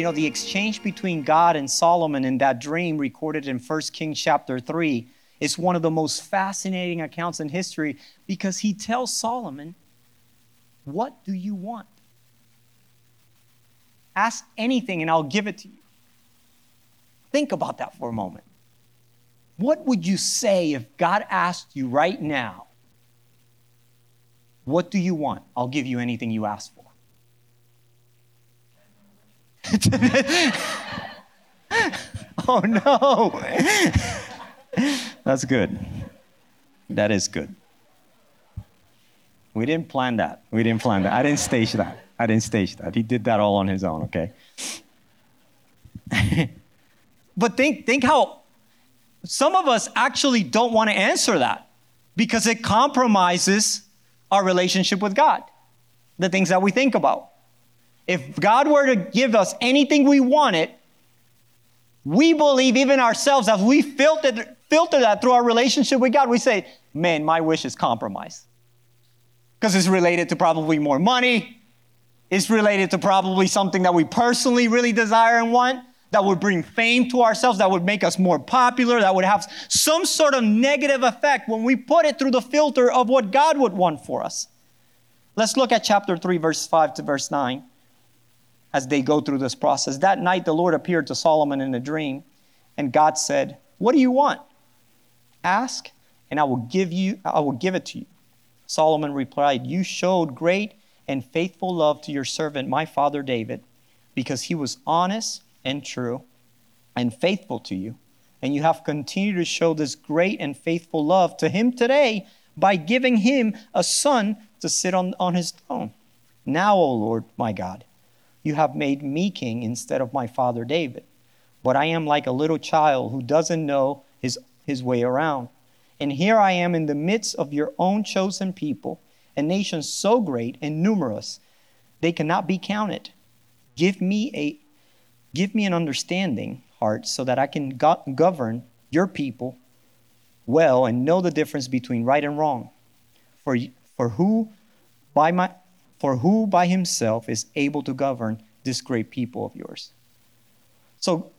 You know, the exchange between God and Solomon in that dream recorded in 1 Kings chapter 3 is one of the most fascinating accounts in history because he tells Solomon, What do you want? Ask anything and I'll give it to you. Think about that for a moment. What would you say if God asked you right now, What do you want? I'll give you anything you ask for. oh no. That's good. That is good. We didn't plan that. We didn't plan that. I didn't stage that. I didn't stage that. He did that all on his own, okay? but think, think how some of us actually don't want to answer that because it compromises our relationship with God, the things that we think about. If God were to give us anything we wanted, we believe even ourselves as we filter, filter that through our relationship with God, we say, man, my wish is compromised. Because it's related to probably more money. It's related to probably something that we personally really desire and want, that would bring fame to ourselves, that would make us more popular, that would have some sort of negative effect when we put it through the filter of what God would want for us. Let's look at chapter 3, verse 5 to verse 9 as they go through this process. That night, the Lord appeared to Solomon in a dream, and God said, What do you want? Ask, and I will give you, I will give it to you. Solomon replied, You showed great and faithful love to your servant, my father David, because he was honest and true and faithful to you. And you have continued to show this great and faithful love to him today by giving him a son to sit on, on his throne. Now, O Lord, my God, you have made me king instead of my father David. But I am like a little child who doesn't know his, his way around. And here I am in the midst of your own chosen people, a nation so great and numerous, they cannot be counted. Give me a give me an understanding heart so that I can go- govern your people well and know the difference between right and wrong. For, for who by my for who by himself is able to govern this great people of yours? So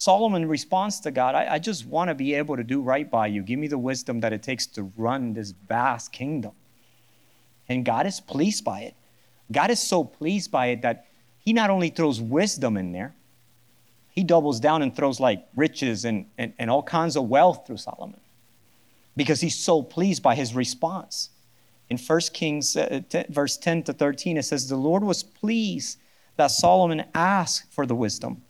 Solomon responds to God, I, I just want to be able to do right by you. Give me the wisdom that it takes to run this vast kingdom. And God is pleased by it. God is so pleased by it that He not only throws wisdom in there, He doubles down and throws like riches and, and, and all kinds of wealth through Solomon because He's so pleased by his response. In 1 Kings uh, 10, verse 10 to 13, it says, The Lord was pleased that Solomon asked for the wisdom.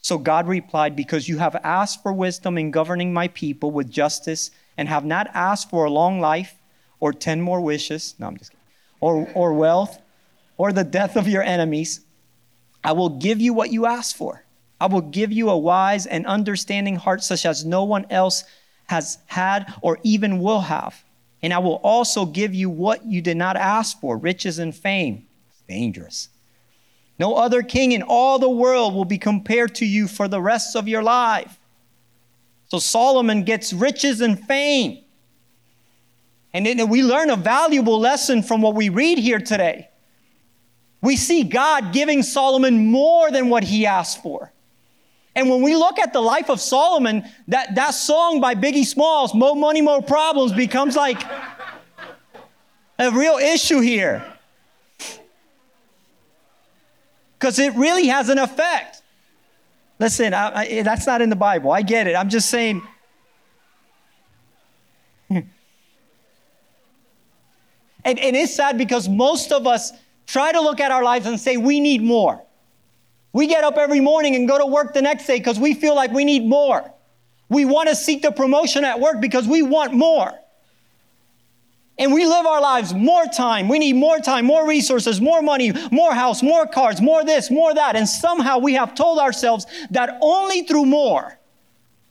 So God replied, Because you have asked for wisdom in governing my people with justice and have not asked for a long life or 10 more wishes, no, I'm just kidding, or, or wealth or the death of your enemies, I will give you what you asked for. I will give you a wise and understanding heart such as no one else has had or even will have. And I will also give you what you did not ask for riches and fame. Dangerous. No other king in all the world will be compared to you for the rest of your life. So Solomon gets riches and fame. And then we learn a valuable lesson from what we read here today. We see God giving Solomon more than what he asked for. And when we look at the life of Solomon, that, that song by Biggie Smalls, More Money, More Problems, becomes like a real issue here. Because it really has an effect. Listen, I, I, that's not in the Bible. I get it. I'm just saying. and, and it's sad because most of us try to look at our lives and say, we need more. We get up every morning and go to work the next day because we feel like we need more. We want to seek the promotion at work because we want more. And we live our lives more time. We need more time, more resources, more money, more house, more cars, more this, more that. And somehow we have told ourselves that only through more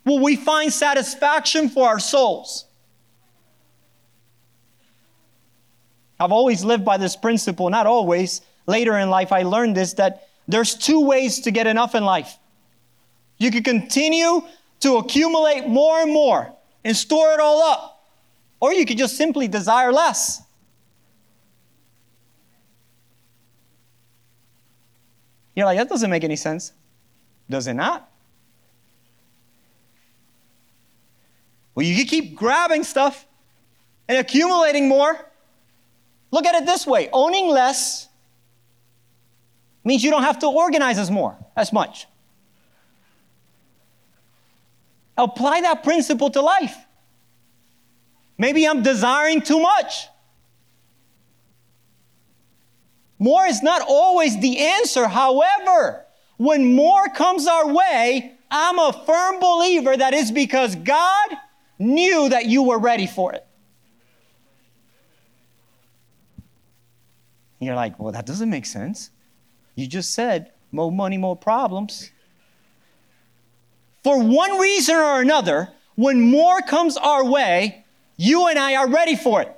will we find satisfaction for our souls. I've always lived by this principle, not always. Later in life, I learned this that there's two ways to get enough in life. You can continue to accumulate more and more and store it all up, or you could just simply desire less. You're like, that doesn't make any sense. Does it not? Well, you keep grabbing stuff and accumulating more. Look at it this way owning less means you don't have to organize as more as much. Apply that principle to life. Maybe I'm desiring too much. More is not always the answer. However, when more comes our way, I'm a firm believer that is because God knew that you were ready for it. You're like, well, that doesn't make sense. You just said more money, more problems. For one reason or another, when more comes our way, you and I are ready for it.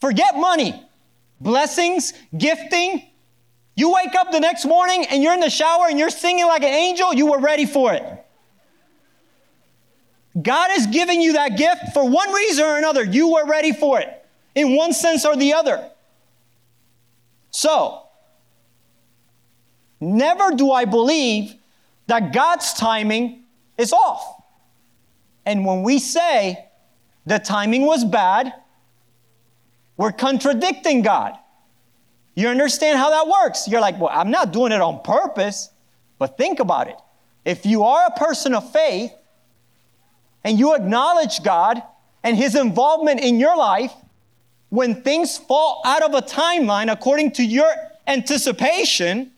Forget money, blessings, gifting. You wake up the next morning and you're in the shower and you're singing like an angel, you were ready for it. God is giving you that gift for one reason or another. You were ready for it in one sense or the other. So, never do I believe that God's timing is off. And when we say the timing was bad, we're contradicting God. You understand how that works? You're like, well, I'm not doing it on purpose, but think about it. If you are a person of faith and you acknowledge God and His involvement in your life, when things fall out of a timeline according to your anticipation,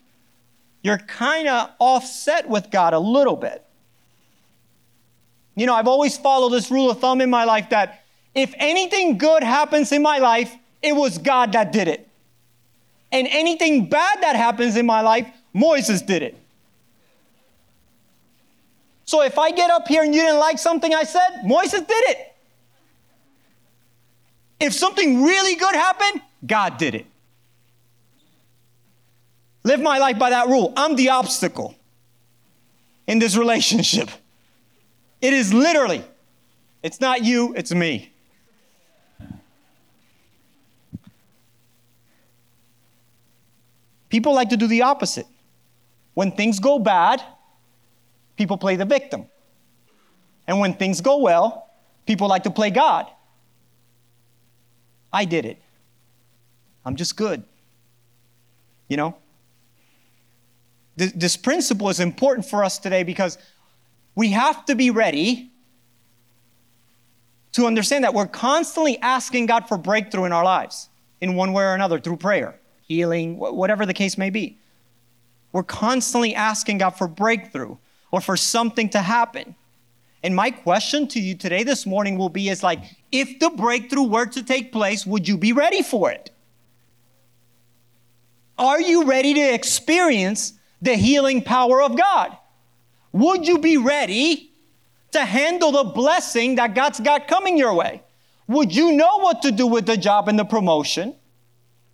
you're kind of offset with God a little bit. You know, I've always followed this rule of thumb in my life that if anything good happens in my life, it was God that did it. And anything bad that happens in my life, Moises did it. So if I get up here and you didn't like something I said, Moises did it. If something really good happened, God did it. Live my life by that rule. I'm the obstacle in this relationship. It is literally, it's not you, it's me. People like to do the opposite. When things go bad, people play the victim. And when things go well, people like to play God. I did it. I'm just good. You know? This principle is important for us today because we have to be ready to understand that we're constantly asking God for breakthrough in our lives in one way or another through prayer, healing, whatever the case may be. We're constantly asking God for breakthrough or for something to happen. And my question to you today, this morning, will be is like, if the breakthrough were to take place, would you be ready for it? Are you ready to experience the healing power of God? Would you be ready to handle the blessing that God's got coming your way? Would you know what to do with the job and the promotion?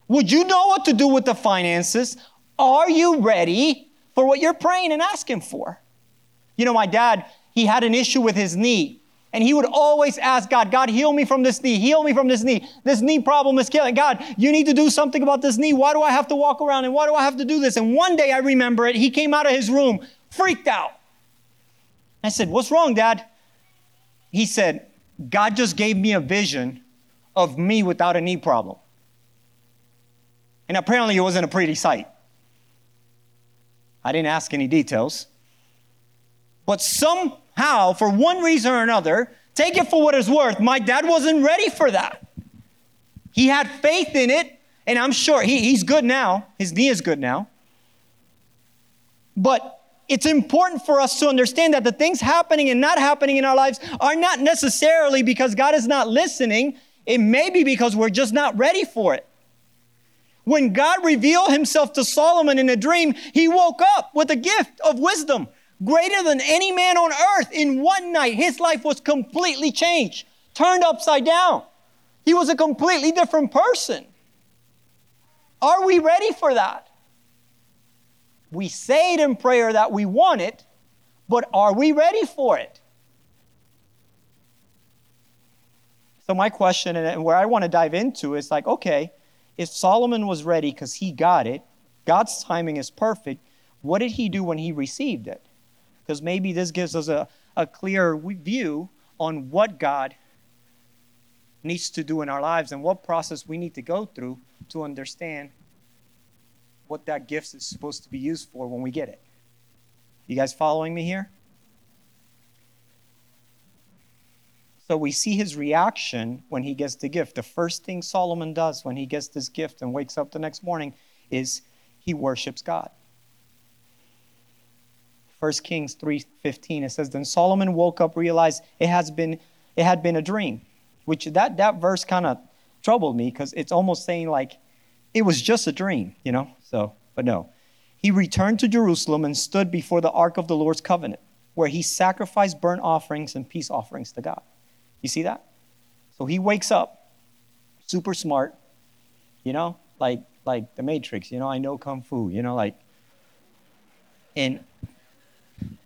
Would you know what to do with the finances? Are you ready for what you're praying and asking for? You know, my dad, he had an issue with his knee. And he would always ask God, God, heal me from this knee, heal me from this knee. This knee problem is killing. God, you need to do something about this knee. Why do I have to walk around and why do I have to do this? And one day I remember it, he came out of his room freaked out. I said, What's wrong, Dad? He said, God just gave me a vision of me without a knee problem. And apparently it wasn't a pretty sight. I didn't ask any details. But somehow, for one reason or another, take it for what it's worth, my dad wasn't ready for that. He had faith in it, and I'm sure he, he's good now. His knee is good now. But it's important for us to understand that the things happening and not happening in our lives are not necessarily because God is not listening. It may be because we're just not ready for it. When God revealed himself to Solomon in a dream, he woke up with a gift of wisdom greater than any man on earth. In one night, his life was completely changed, turned upside down. He was a completely different person. Are we ready for that? We say it in prayer that we want it, but are we ready for it? So, my question and where I want to dive into is like, okay, if Solomon was ready because he got it, God's timing is perfect, what did he do when he received it? Because maybe this gives us a, a clear view on what God needs to do in our lives and what process we need to go through to understand what that gift is supposed to be used for when we get it. You guys following me here? So we see his reaction when he gets the gift. The first thing Solomon does when he gets this gift and wakes up the next morning is he worships God. 1 Kings 3:15 it says then Solomon woke up realized it has been it had been a dream which that that verse kind of troubled me cuz it's almost saying like it was just a dream, you know? So, but no. He returned to Jerusalem and stood before the ark of the Lord's covenant where he sacrificed burnt offerings and peace offerings to God. You see that? So he wakes up, super smart, you know, like like the Matrix, you know, I know kung fu, you know, like and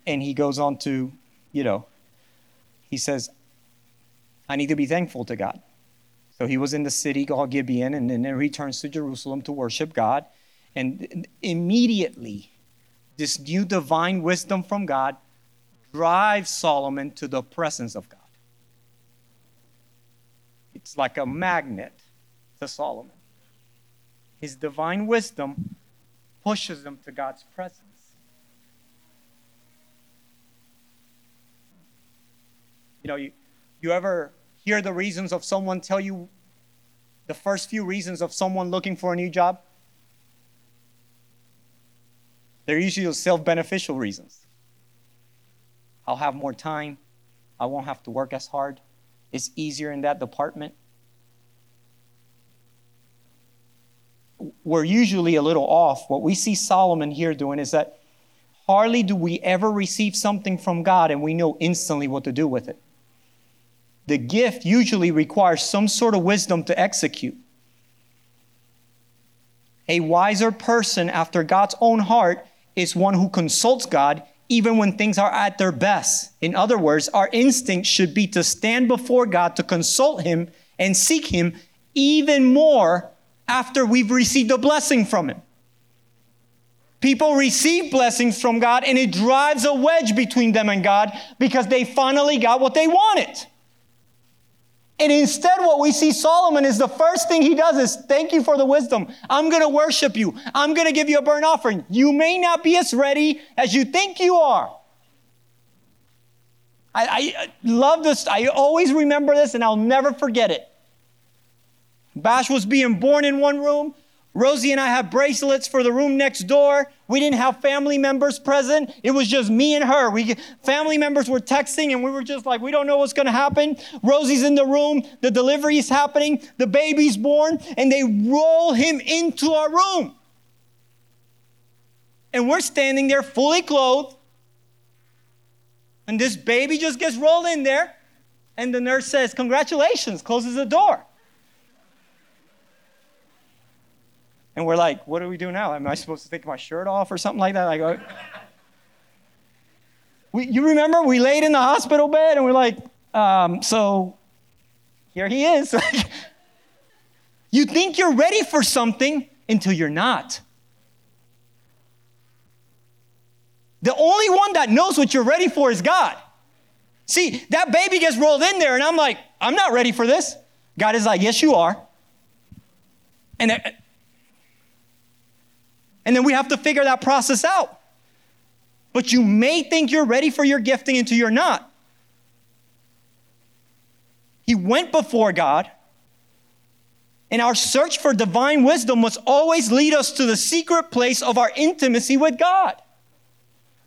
and he goes on to, you know, he says, I need to be thankful to God. So he was in the city called Gibeon, and then he returns to Jerusalem to worship God. And immediately, this new divine wisdom from God drives Solomon to the presence of God. It's like a magnet to Solomon. His divine wisdom pushes him to God's presence. You know, you, you ever hear the reasons of someone tell you the first few reasons of someone looking for a new job? They're usually self beneficial reasons. I'll have more time. I won't have to work as hard It's easier in that department. We're usually a little off. What we see Solomon here doing is that hardly do we ever receive something from God and we know instantly what to do with it. The gift usually requires some sort of wisdom to execute. A wiser person after God's own heart is one who consults God even when things are at their best. In other words, our instinct should be to stand before God to consult Him and seek Him even more after we've received a blessing from Him. People receive blessings from God and it drives a wedge between them and God because they finally got what they wanted. And instead, what we see Solomon is the first thing he does is thank you for the wisdom. I'm going to worship you. I'm going to give you a burnt offering. You may not be as ready as you think you are. I, I love this. I always remember this and I'll never forget it. Bash was being born in one room. Rosie and I have bracelets for the room next door. We didn't have family members present. It was just me and her. We family members were texting and we were just like, we don't know what's going to happen. Rosie's in the room. The delivery is happening. The baby's born and they roll him into our room. And we're standing there fully clothed. And this baby just gets rolled in there. And the nurse says, Congratulations, closes the door. And we're like, what do we do now? Am I supposed to take my shirt off or something like that? I go, we, you remember we laid in the hospital bed and we're like, um, so here he is. you think you're ready for something until you're not. The only one that knows what you're ready for is God. See, that baby gets rolled in there, and I'm like, I'm not ready for this. God is like, Yes, you are. And and then we have to figure that process out. But you may think you're ready for your gifting until you're not. He went before God, and our search for divine wisdom must always lead us to the secret place of our intimacy with God.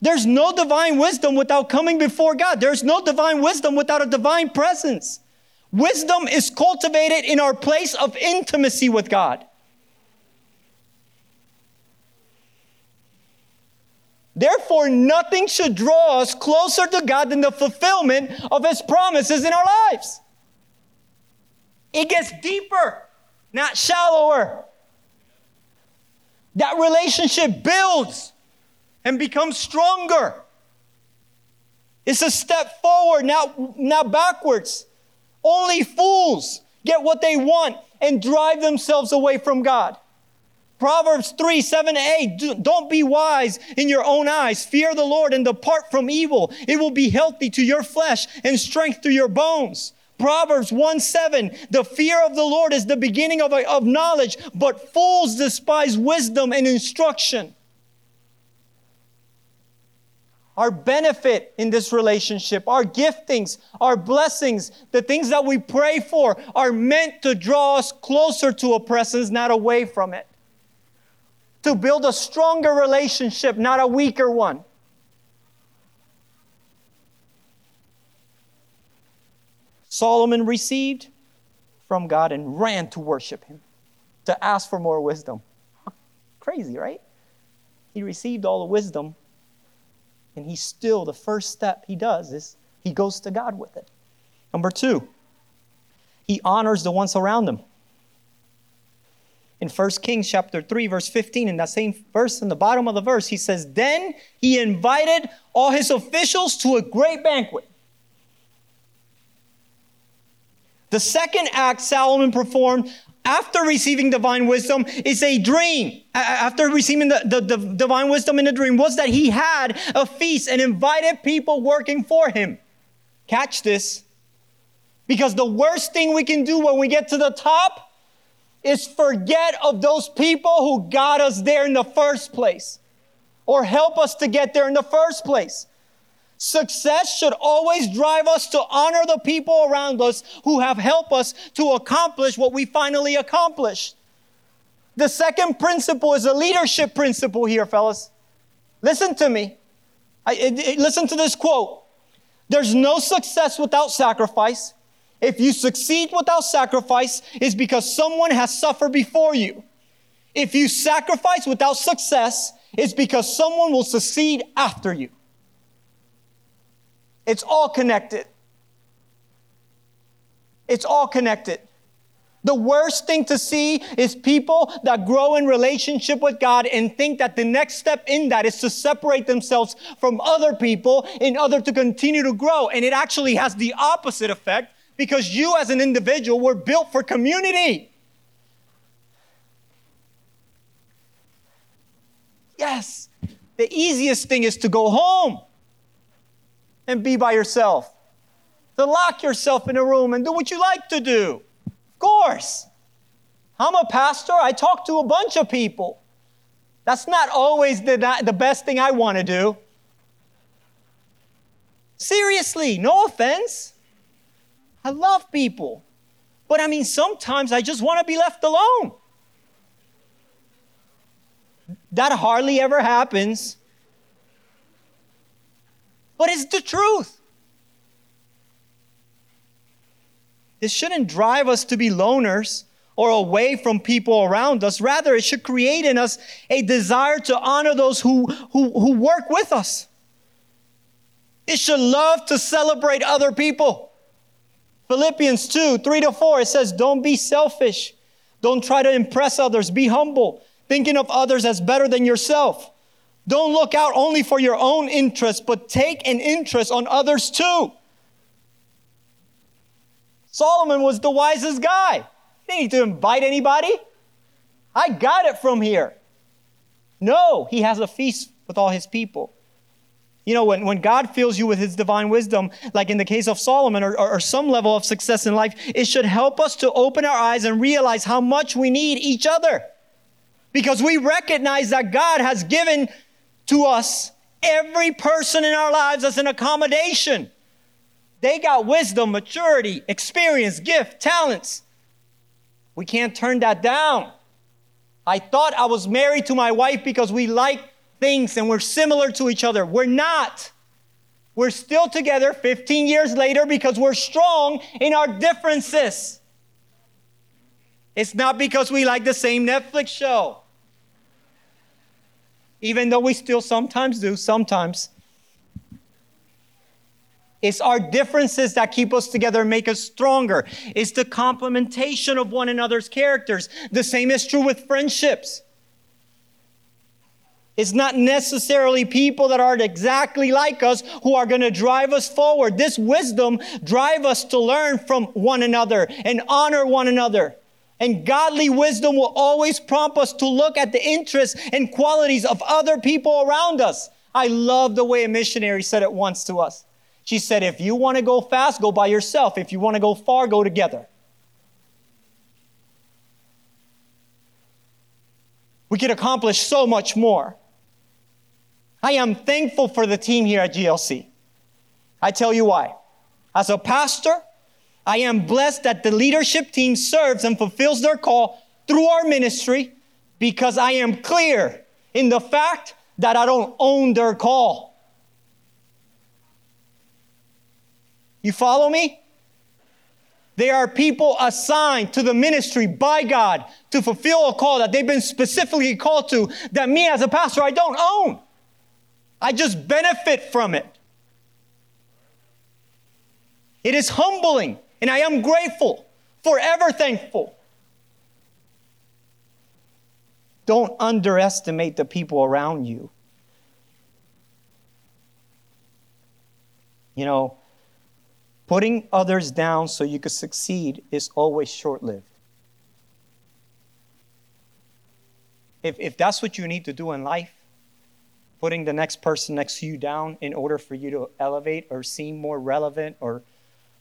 There's no divine wisdom without coming before God. There's no divine wisdom without a divine presence. Wisdom is cultivated in our place of intimacy with God. Therefore, nothing should draw us closer to God than the fulfillment of His promises in our lives. It gets deeper, not shallower. That relationship builds and becomes stronger. It's a step forward, not, not backwards. Only fools get what they want and drive themselves away from God. Proverbs 3, 7 8. Don't be wise in your own eyes. Fear the Lord and depart from evil. It will be healthy to your flesh and strength to your bones. Proverbs 1 7. The fear of the Lord is the beginning of, of knowledge, but fools despise wisdom and instruction. Our benefit in this relationship, our giftings, our blessings, the things that we pray for are meant to draw us closer to a presence, not away from it to build a stronger relationship, not a weaker one. Solomon received from God and ran to worship him, to ask for more wisdom. Crazy, right? He received all the wisdom, and he still, the first step he does is he goes to God with it. Number two, he honors the ones around him in 1 Kings chapter 3 verse 15 in that same verse in the bottom of the verse he says then he invited all his officials to a great banquet the second act Solomon performed after receiving divine wisdom is a dream. After receiving the, the, the, divine wisdom in a dream, was that he had a feast and invited people working for him. Catch this. Because the worst thing we can do when we get to the top is forget of those people who got us there in the first place or help us to get there in the first place. Success should always drive us to honor the people around us who have helped us to accomplish what we finally accomplished. The second principle is a leadership principle here, fellas. Listen to me. I, it, listen to this quote. There's no success without sacrifice. If you succeed without sacrifice, it's because someone has suffered before you. If you sacrifice without success, it's because someone will succeed after you. It's all connected. It's all connected. The worst thing to see is people that grow in relationship with God and think that the next step in that is to separate themselves from other people in order to continue to grow. And it actually has the opposite effect because you as an individual were built for community. Yes, the easiest thing is to go home and be by yourself, to lock yourself in a room and do what you like to do. Of course. I'm a pastor, I talk to a bunch of people. That's not always the, the best thing I want to do. Seriously, no offense. I love people. But I mean, sometimes I just want to be left alone. That hardly ever happens. But it's the truth. This shouldn't drive us to be loners or away from people around us. Rather, it should create in us a desire to honor those who, who, who work with us. It should love to celebrate other people. Philippians 2 3 to 4, it says, Don't be selfish. Don't try to impress others. Be humble, thinking of others as better than yourself. Don't look out only for your own interest, but take an interest on others too. Solomon was the wisest guy. He didn't need to invite anybody. I got it from here. No, he has a feast with all his people. You know, when, when God fills you with his divine wisdom, like in the case of Solomon or, or, or some level of success in life, it should help us to open our eyes and realize how much we need each other. Because we recognize that God has given to us every person in our lives as an accommodation. They got wisdom, maturity, experience, gift, talents. We can't turn that down. I thought I was married to my wife because we like things and we're similar to each other. We're not. We're still together 15 years later because we're strong in our differences. It's not because we like the same Netflix show. Even though we still sometimes do, sometimes. It's our differences that keep us together and make us stronger. It's the complementation of one another's characters. The same is true with friendships. It's not necessarily people that aren't exactly like us who are going to drive us forward. This wisdom drive us to learn from one another and honor one another. And godly wisdom will always prompt us to look at the interests and qualities of other people around us. I love the way a missionary said it once to us. She said, If you want to go fast, go by yourself. If you want to go far, go together. We could accomplish so much more. I am thankful for the team here at GLC. I tell you why. As a pastor, I am blessed that the leadership team serves and fulfills their call through our ministry because I am clear in the fact that I don't own their call. You follow me? They are people assigned to the ministry by God to fulfill a call that they've been specifically called to that me as a pastor I don't own. I just benefit from it. It is humbling, and I am grateful, forever thankful. Don't underestimate the people around you. You know, putting others down so you could succeed is always short lived. If, if that's what you need to do in life, putting the next person next to you down in order for you to elevate or seem more relevant or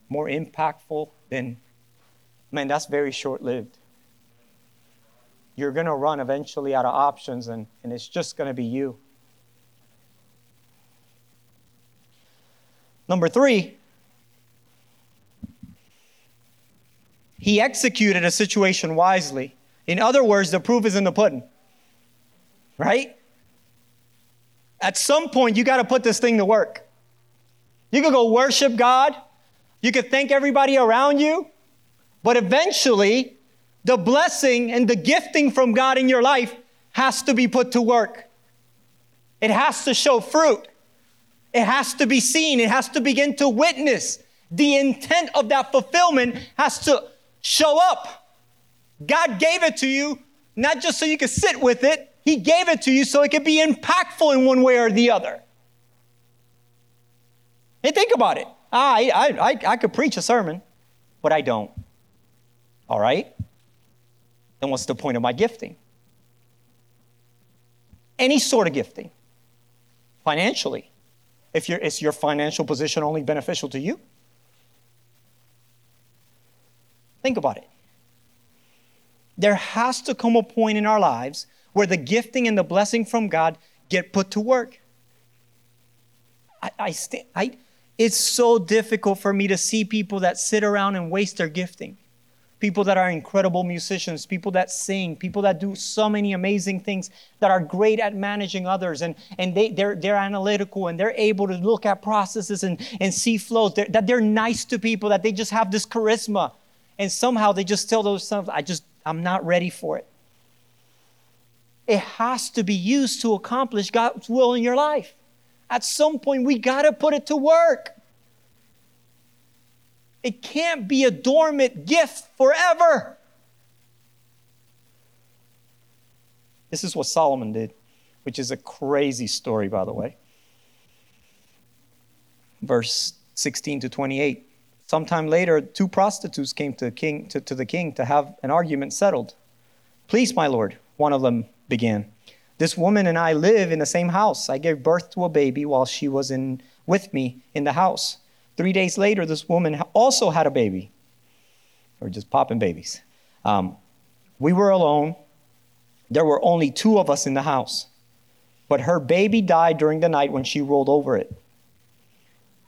more impactful, then, man, that's very short lived. You're going to run eventually out of options, and, and it's just going to be you. Number three, he executed a situation wisely. In other words, the proof is in the pudding. Right? At some point, you got to put this thing to work. You could go worship God, you could thank everybody around you, but eventually, the blessing and the gifting from God in your life has to be put to work. It has to show fruit. It has to be seen. It has to begin to witness. The intent of that fulfillment has to show up. God gave it to you, not just so you could sit with it, He gave it to you so it could be impactful in one way or the other. Hey, think about it. I, I, I, I could preach a sermon, but I don't. All right? Then what's the point of my gifting? Any sort of gifting, financially. If your, is your financial position only beneficial to you? Think about it. There has to come a point in our lives where the gifting and the blessing from God get put to work. I, I, st- I, it's so difficult for me to see people that sit around and waste their gifting. People that are incredible musicians, people that sing, people that do so many amazing things, that are great at managing others, and, and they, they're, they're analytical and they're able to look at processes and, and see flows, they're, that they're nice to people, that they just have this charisma. And somehow they just tell themselves, I just, I'm not ready for it. It has to be used to accomplish God's will in your life. At some point, we got to put it to work. It can't be a dormant gift forever. This is what Solomon did, which is a crazy story, by the way. Verse 16 to 28. Sometime later, two prostitutes came to, king, to, to the king to have an argument settled. Please, my lord, one of them began. This woman and I live in the same house. I gave birth to a baby while she was in, with me in the house. Three days later, this woman also had a baby. We're just popping babies. Um, we were alone. There were only two of us in the house. But her baby died during the night when she rolled over it.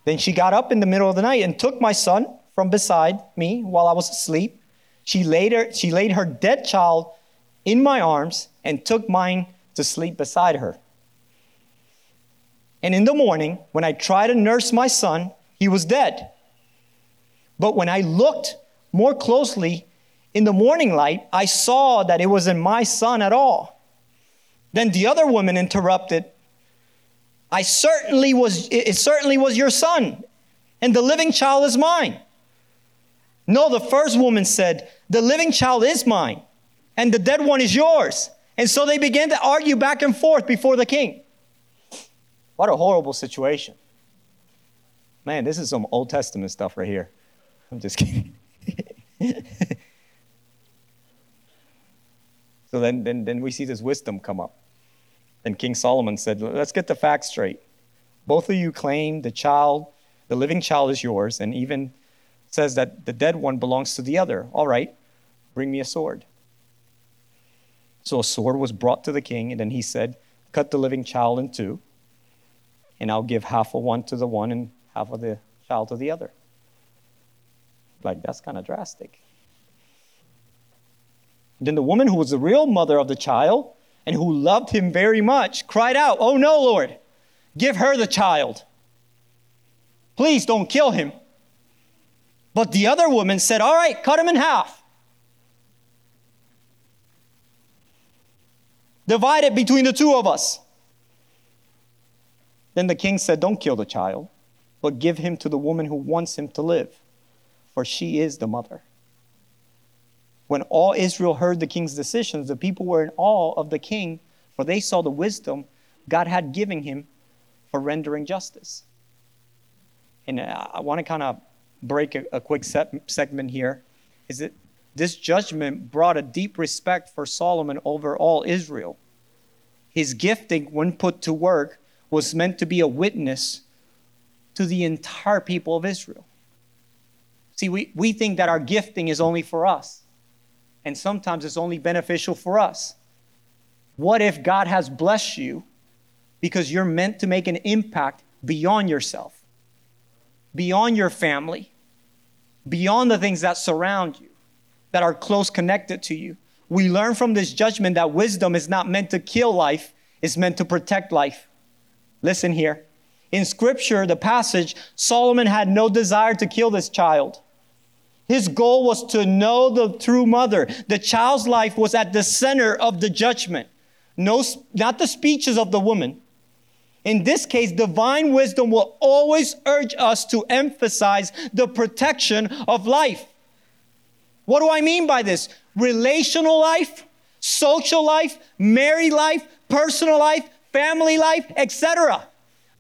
Then she got up in the middle of the night and took my son from beside me while I was asleep. She laid her, she laid her dead child in my arms and took mine to sleep beside her. And in the morning, when I tried to nurse my son, he was dead. But when I looked more closely in the morning light, I saw that it wasn't my son at all. Then the other woman interrupted, I certainly was, it certainly was your son, and the living child is mine. No, the first woman said, The living child is mine, and the dead one is yours. And so they began to argue back and forth before the king. What a horrible situation. Man, this is some Old Testament stuff right here. I'm just kidding. So then, then, then we see this wisdom come up. And King Solomon said, Let's get the facts straight. Both of you claim the child, the living child is yours, and even says that the dead one belongs to the other. All right, bring me a sword. So a sword was brought to the king, and then he said, Cut the living child in two, and I'll give half of one to the one and half of the child to the other. Like, that's kind of drastic. Then the woman who was the real mother of the child and who loved him very much cried out, Oh no, Lord, give her the child. Please don't kill him. But the other woman said, All right, cut him in half. Divide it between the two of us. Then the king said, Don't kill the child, but give him to the woman who wants him to live, for she is the mother. When all Israel heard the king's decisions, the people were in awe of the king, for they saw the wisdom God had given him for rendering justice. And uh, I want to kind of break a, quick segment here. Is that this judgment brought a deep respect for Solomon over all Israel. His gifting, when put to work, was meant to be a witness to the entire people of Israel. See, we, we think that our gifting is only for us and sometimes it's only beneficial for us. What if God has blessed you because you're meant to make an impact beyond yourself, beyond your family, beyond the things that surround you, that are close connected to you? We learn from this judgment that wisdom is not meant to kill life, it's meant to protect life. Listen here. In scripture, the passage, Solomon had no desire to kill this child. His goal was to know the true mother. The child's life was at the center of the judgment, no, not the speeches of the woman. In this case, divine wisdom will always urge us to emphasize the protection of life. What do I mean by this? Relational life, social life, married life, personal life, family life, etc.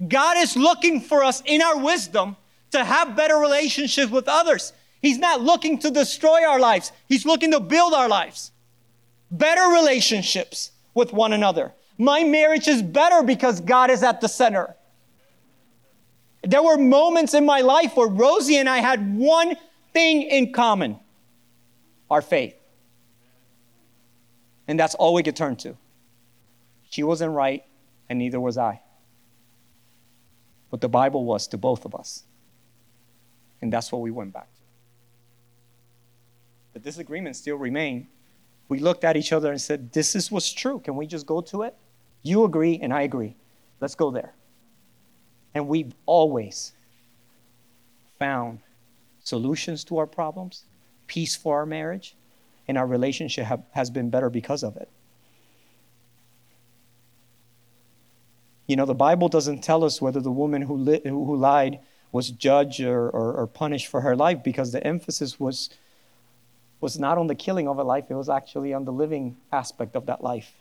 God is looking for us in our wisdom to have better relationships with others. He's not looking to destroy our lives, He's looking to build our lives. Better relationships with one another. My marriage is better because God is at the center. There were moments in my life where Rosie and I had one thing in common our faith. And that's all we could turn to. She wasn't right, and neither was I. But the Bible was to both of us. And that's what we went back to the disagreements still remain. We looked at each other and said, This is what's true. Can we just go to it? You agree, and I agree. Let's go there. And we've always found solutions to our problems, peace for our marriage, and our relationship have, has been better because of it. You know, the Bible doesn't tell us whether the woman who, li- who lied was judged or, or, or punished for her life because the emphasis was was not on the killing of a life, it was actually on the living aspect of that life.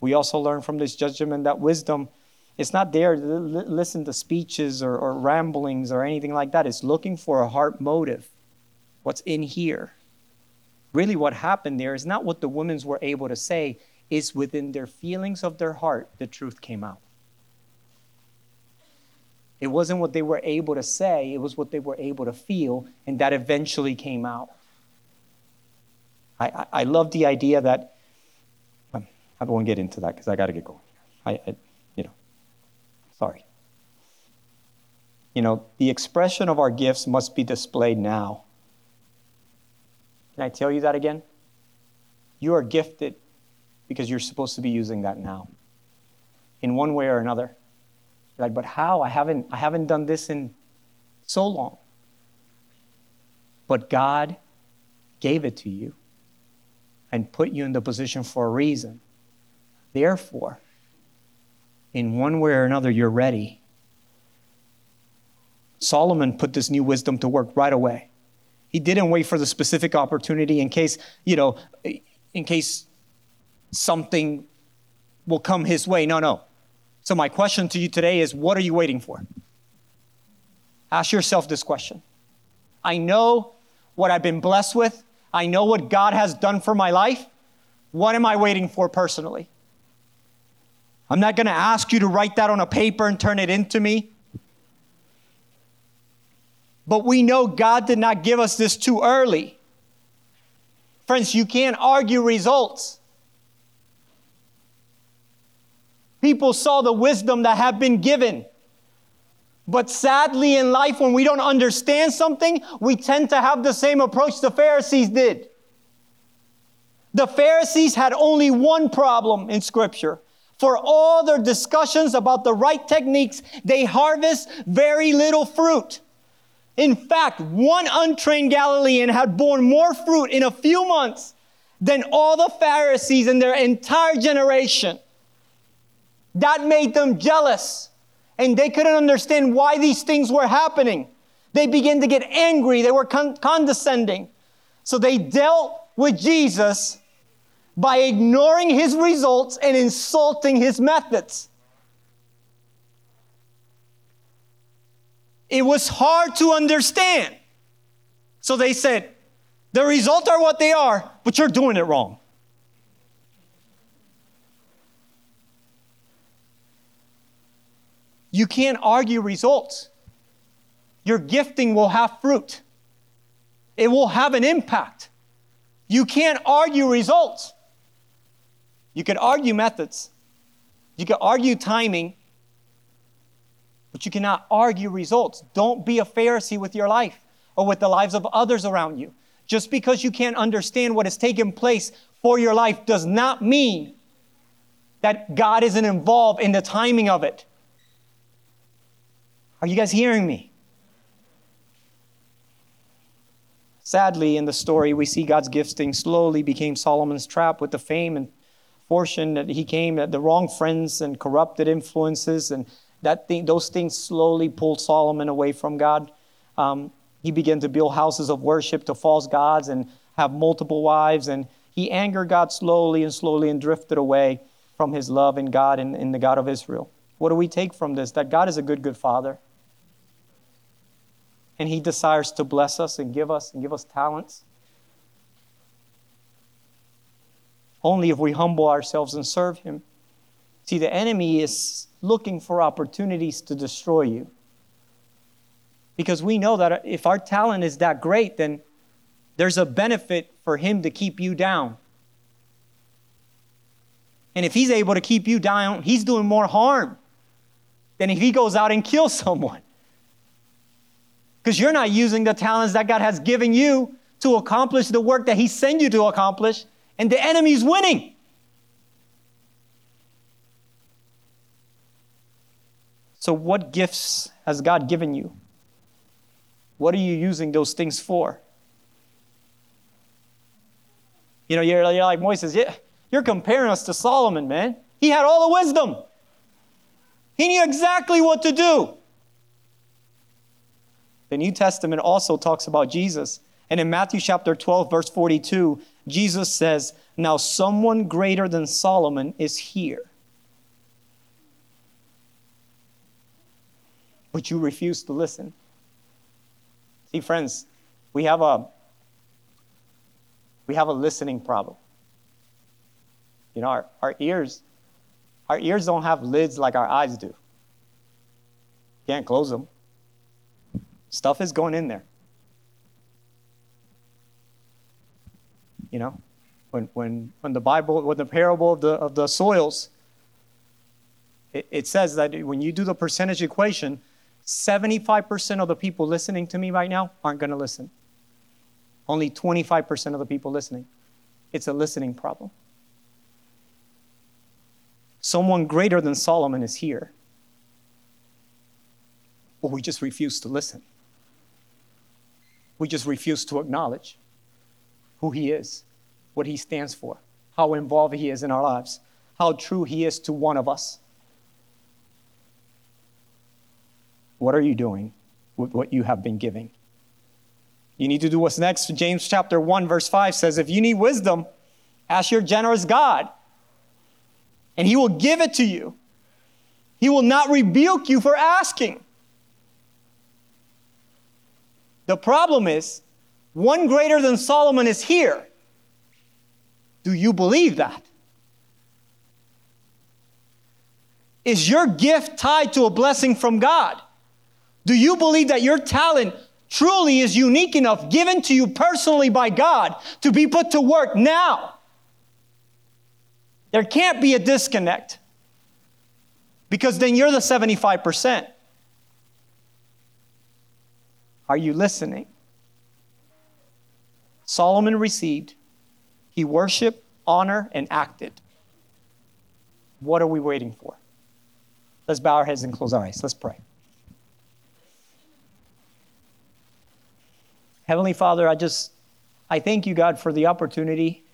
We also learn from this judgment that wisdom it's not there to listen to speeches or, or ramblings or anything like that. It's looking for a heart motive. What's in here? Really, what happened there is not what the women were able to say, is within their feelings of their heart, the truth came out. It wasn't what they were able to say, it was what they were able to feel, and that eventually came out. I, I love the idea that, um, I won't get into that because I got to get going. I, I, you know, sorry. You know, the expression of our gifts must be displayed now. Can I tell you that again? You are gifted because you're supposed to be using that now in one way or another. You're like, but how? I haven't, I haven't done this in so long. But God gave it to you and put you in the position for a reason. Therefore, in one way or another, you're ready. Solomon put this new wisdom to work right away. He didn't wait for the specific opportunity in case, you know, in case something will come his way. No, no. So, my question to you today is what are you waiting for? Ask yourself this question. I know what I've been blessed with. I know what God has done for my life, What am I waiting for personally? I'm not going to ask you to write that on a paper and turn it into me. But we know God did not give us this too early. Friends, you can't argue results. People saw the wisdom that had been given. But sadly, in life, when we don't understand something, we tend to have the same approach the Pharisees did. The Pharisees had only one problem in Scripture. For all their discussions about the right techniques, they harvest very little fruit. In fact, one untrained Galilean had borne more fruit in a few months than all the Pharisees in their entire generation. That made them jealous, and they couldn't understand why these things were happening. They began to get angry, they were con- condescending. So they dealt with Jesus by ignoring his results and insulting his methods. It was hard to understand. So they said, the results are what they are, but you're doing it wrong. You can't argue results. Your gifting will have fruit, it will have an impact. You can't argue results. You can argue methods, you can argue timing, but you cannot argue results. Don't be a Pharisee with your life or with the lives of others around you. Just because you can't understand what has taken place for your life does not mean that God isn't involved in the timing of it. Are you guys hearing me? Sadly, in the story, we see God's gifting slowly became Solomon's trap with the fame and fortune that he came, at the wrong friends and corrupted influences and that thing, those things slowly pulled Solomon away from God. Um, he began to build houses of worship to false gods and have multiple wives, and he angered God slowly and slowly and drifted away from his love in God and in the God of Israel. What do we take from this? That God is a good, good Father. And He desires to bless us and give us and give us talents. Only if we humble ourselves and serve Him. See, the enemy is looking for opportunities to destroy you. Because we know that if our talent is that great, then there's a benefit for him to keep you down. And if he's able to keep you down, he's doing more harm than if he goes out and kills someone. Because you're not using the talents that God has given you to accomplish the work that he sent you to accomplish, and the enemy's winning. So, what gifts has God given you? What are you using those things for? You know, you're, you're like Moises, yeah, you're comparing us to Solomon, man. He had all the wisdom, he knew exactly what to do. The New Testament also talks about Jesus. And in Matthew chapter 12, verse 42, Jesus says, Now someone greater than Solomon is here. But you refuse to listen. See, friends, we have a we have a listening problem. You know, our, our ears, our ears don't have lids like our eyes do. Can't close them. Stuff is going in there. You know, when when when the Bible, when the parable of the of the soils, it, it says that when you do the percentage equation, 75% of the people listening to me right now aren't going to listen. Only 25% of the people listening. It's a listening problem. Someone greater than Solomon is here. But we just refuse to listen. We just refuse to acknowledge who he is, what he stands for, how involved he is in our lives, how true he is to one of us. What are you doing with what you have been giving? You need to do what's next. James chapter 1, verse 5 says, If you need wisdom, ask your generous God, and he will give it to you. He will not rebuke you for asking. The problem is, one greater than Solomon is here. Do you believe that? Is your gift tied to a blessing from God? Do you believe that your talent truly is unique enough, given to you personally by God, to be put to work now? There can't be a disconnect because then you're the 75%. Are you listening? Solomon received, he worshiped, honored, and acted. What are we waiting for? Let's bow our heads and close our eyes. Let's pray. Heavenly Father, I just I thank you, God, for the opportunity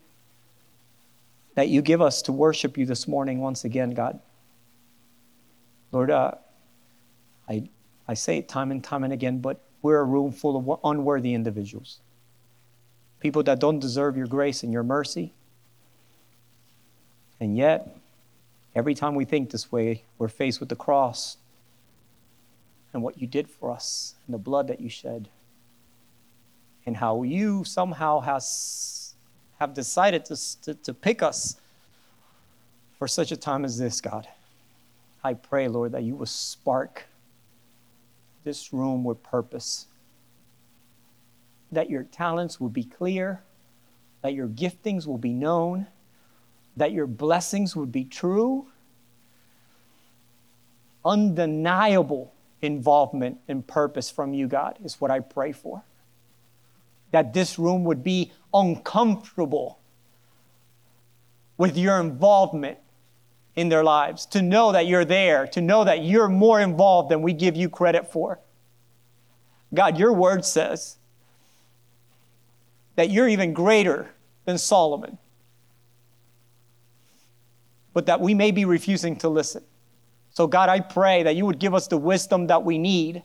that you give us to worship you this morning once again, God. Lord, uh, I, I say it time and time and again, but we're a room full of unworthy individuals. People that don't deserve your grace and your mercy. And yet, every time we think this way, we're faced with the cross and what you did for us and the blood that you shed and how you somehow has, have decided to, to, to pick us for such a time as this, God. I pray, Lord, that you will spark this room with purpose, that your talents will be clear, that your giftings will be known, that your blessings would be true. Undeniable involvement and purpose from you, God, is what I pray for. That this room would be uncomfortable with your involvement in their lives, to know that you're there, to know that you're more involved than we give you credit for. God, your word says that you're even greater than Solomon, but that we may be refusing to listen. So, God, I pray that you would give us the wisdom that we need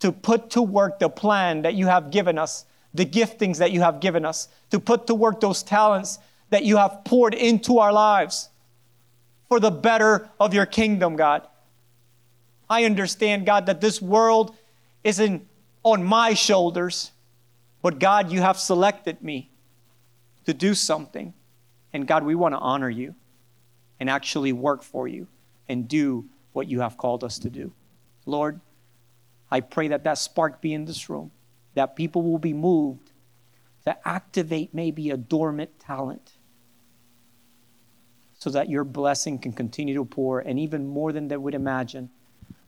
to put to work the plan that you have given us, the giftings that you have given us, to put to work those talents that you have poured into our lives for the better of your kingdom, God. I understand, God, that this world isn't on my shoulders, but God, you have selected me to do something. And God, we want to honor you and actually work for you and do what you have called us to do. Lord, I pray that that spark be in this room, that people will be moved to activate maybe a dormant talent so that your blessing can continue to pour and even more than they would imagine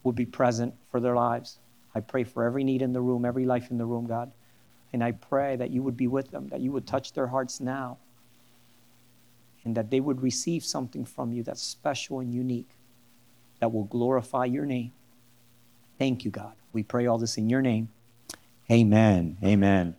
will be present for their lives. I pray for every need in the room, every life in the room, God. And I pray that you would be with them, that you would touch their hearts now, and that they would receive something from you that's special and unique, that will glorify your name. Thank you, God. We pray all this in your name. Amen. Amen.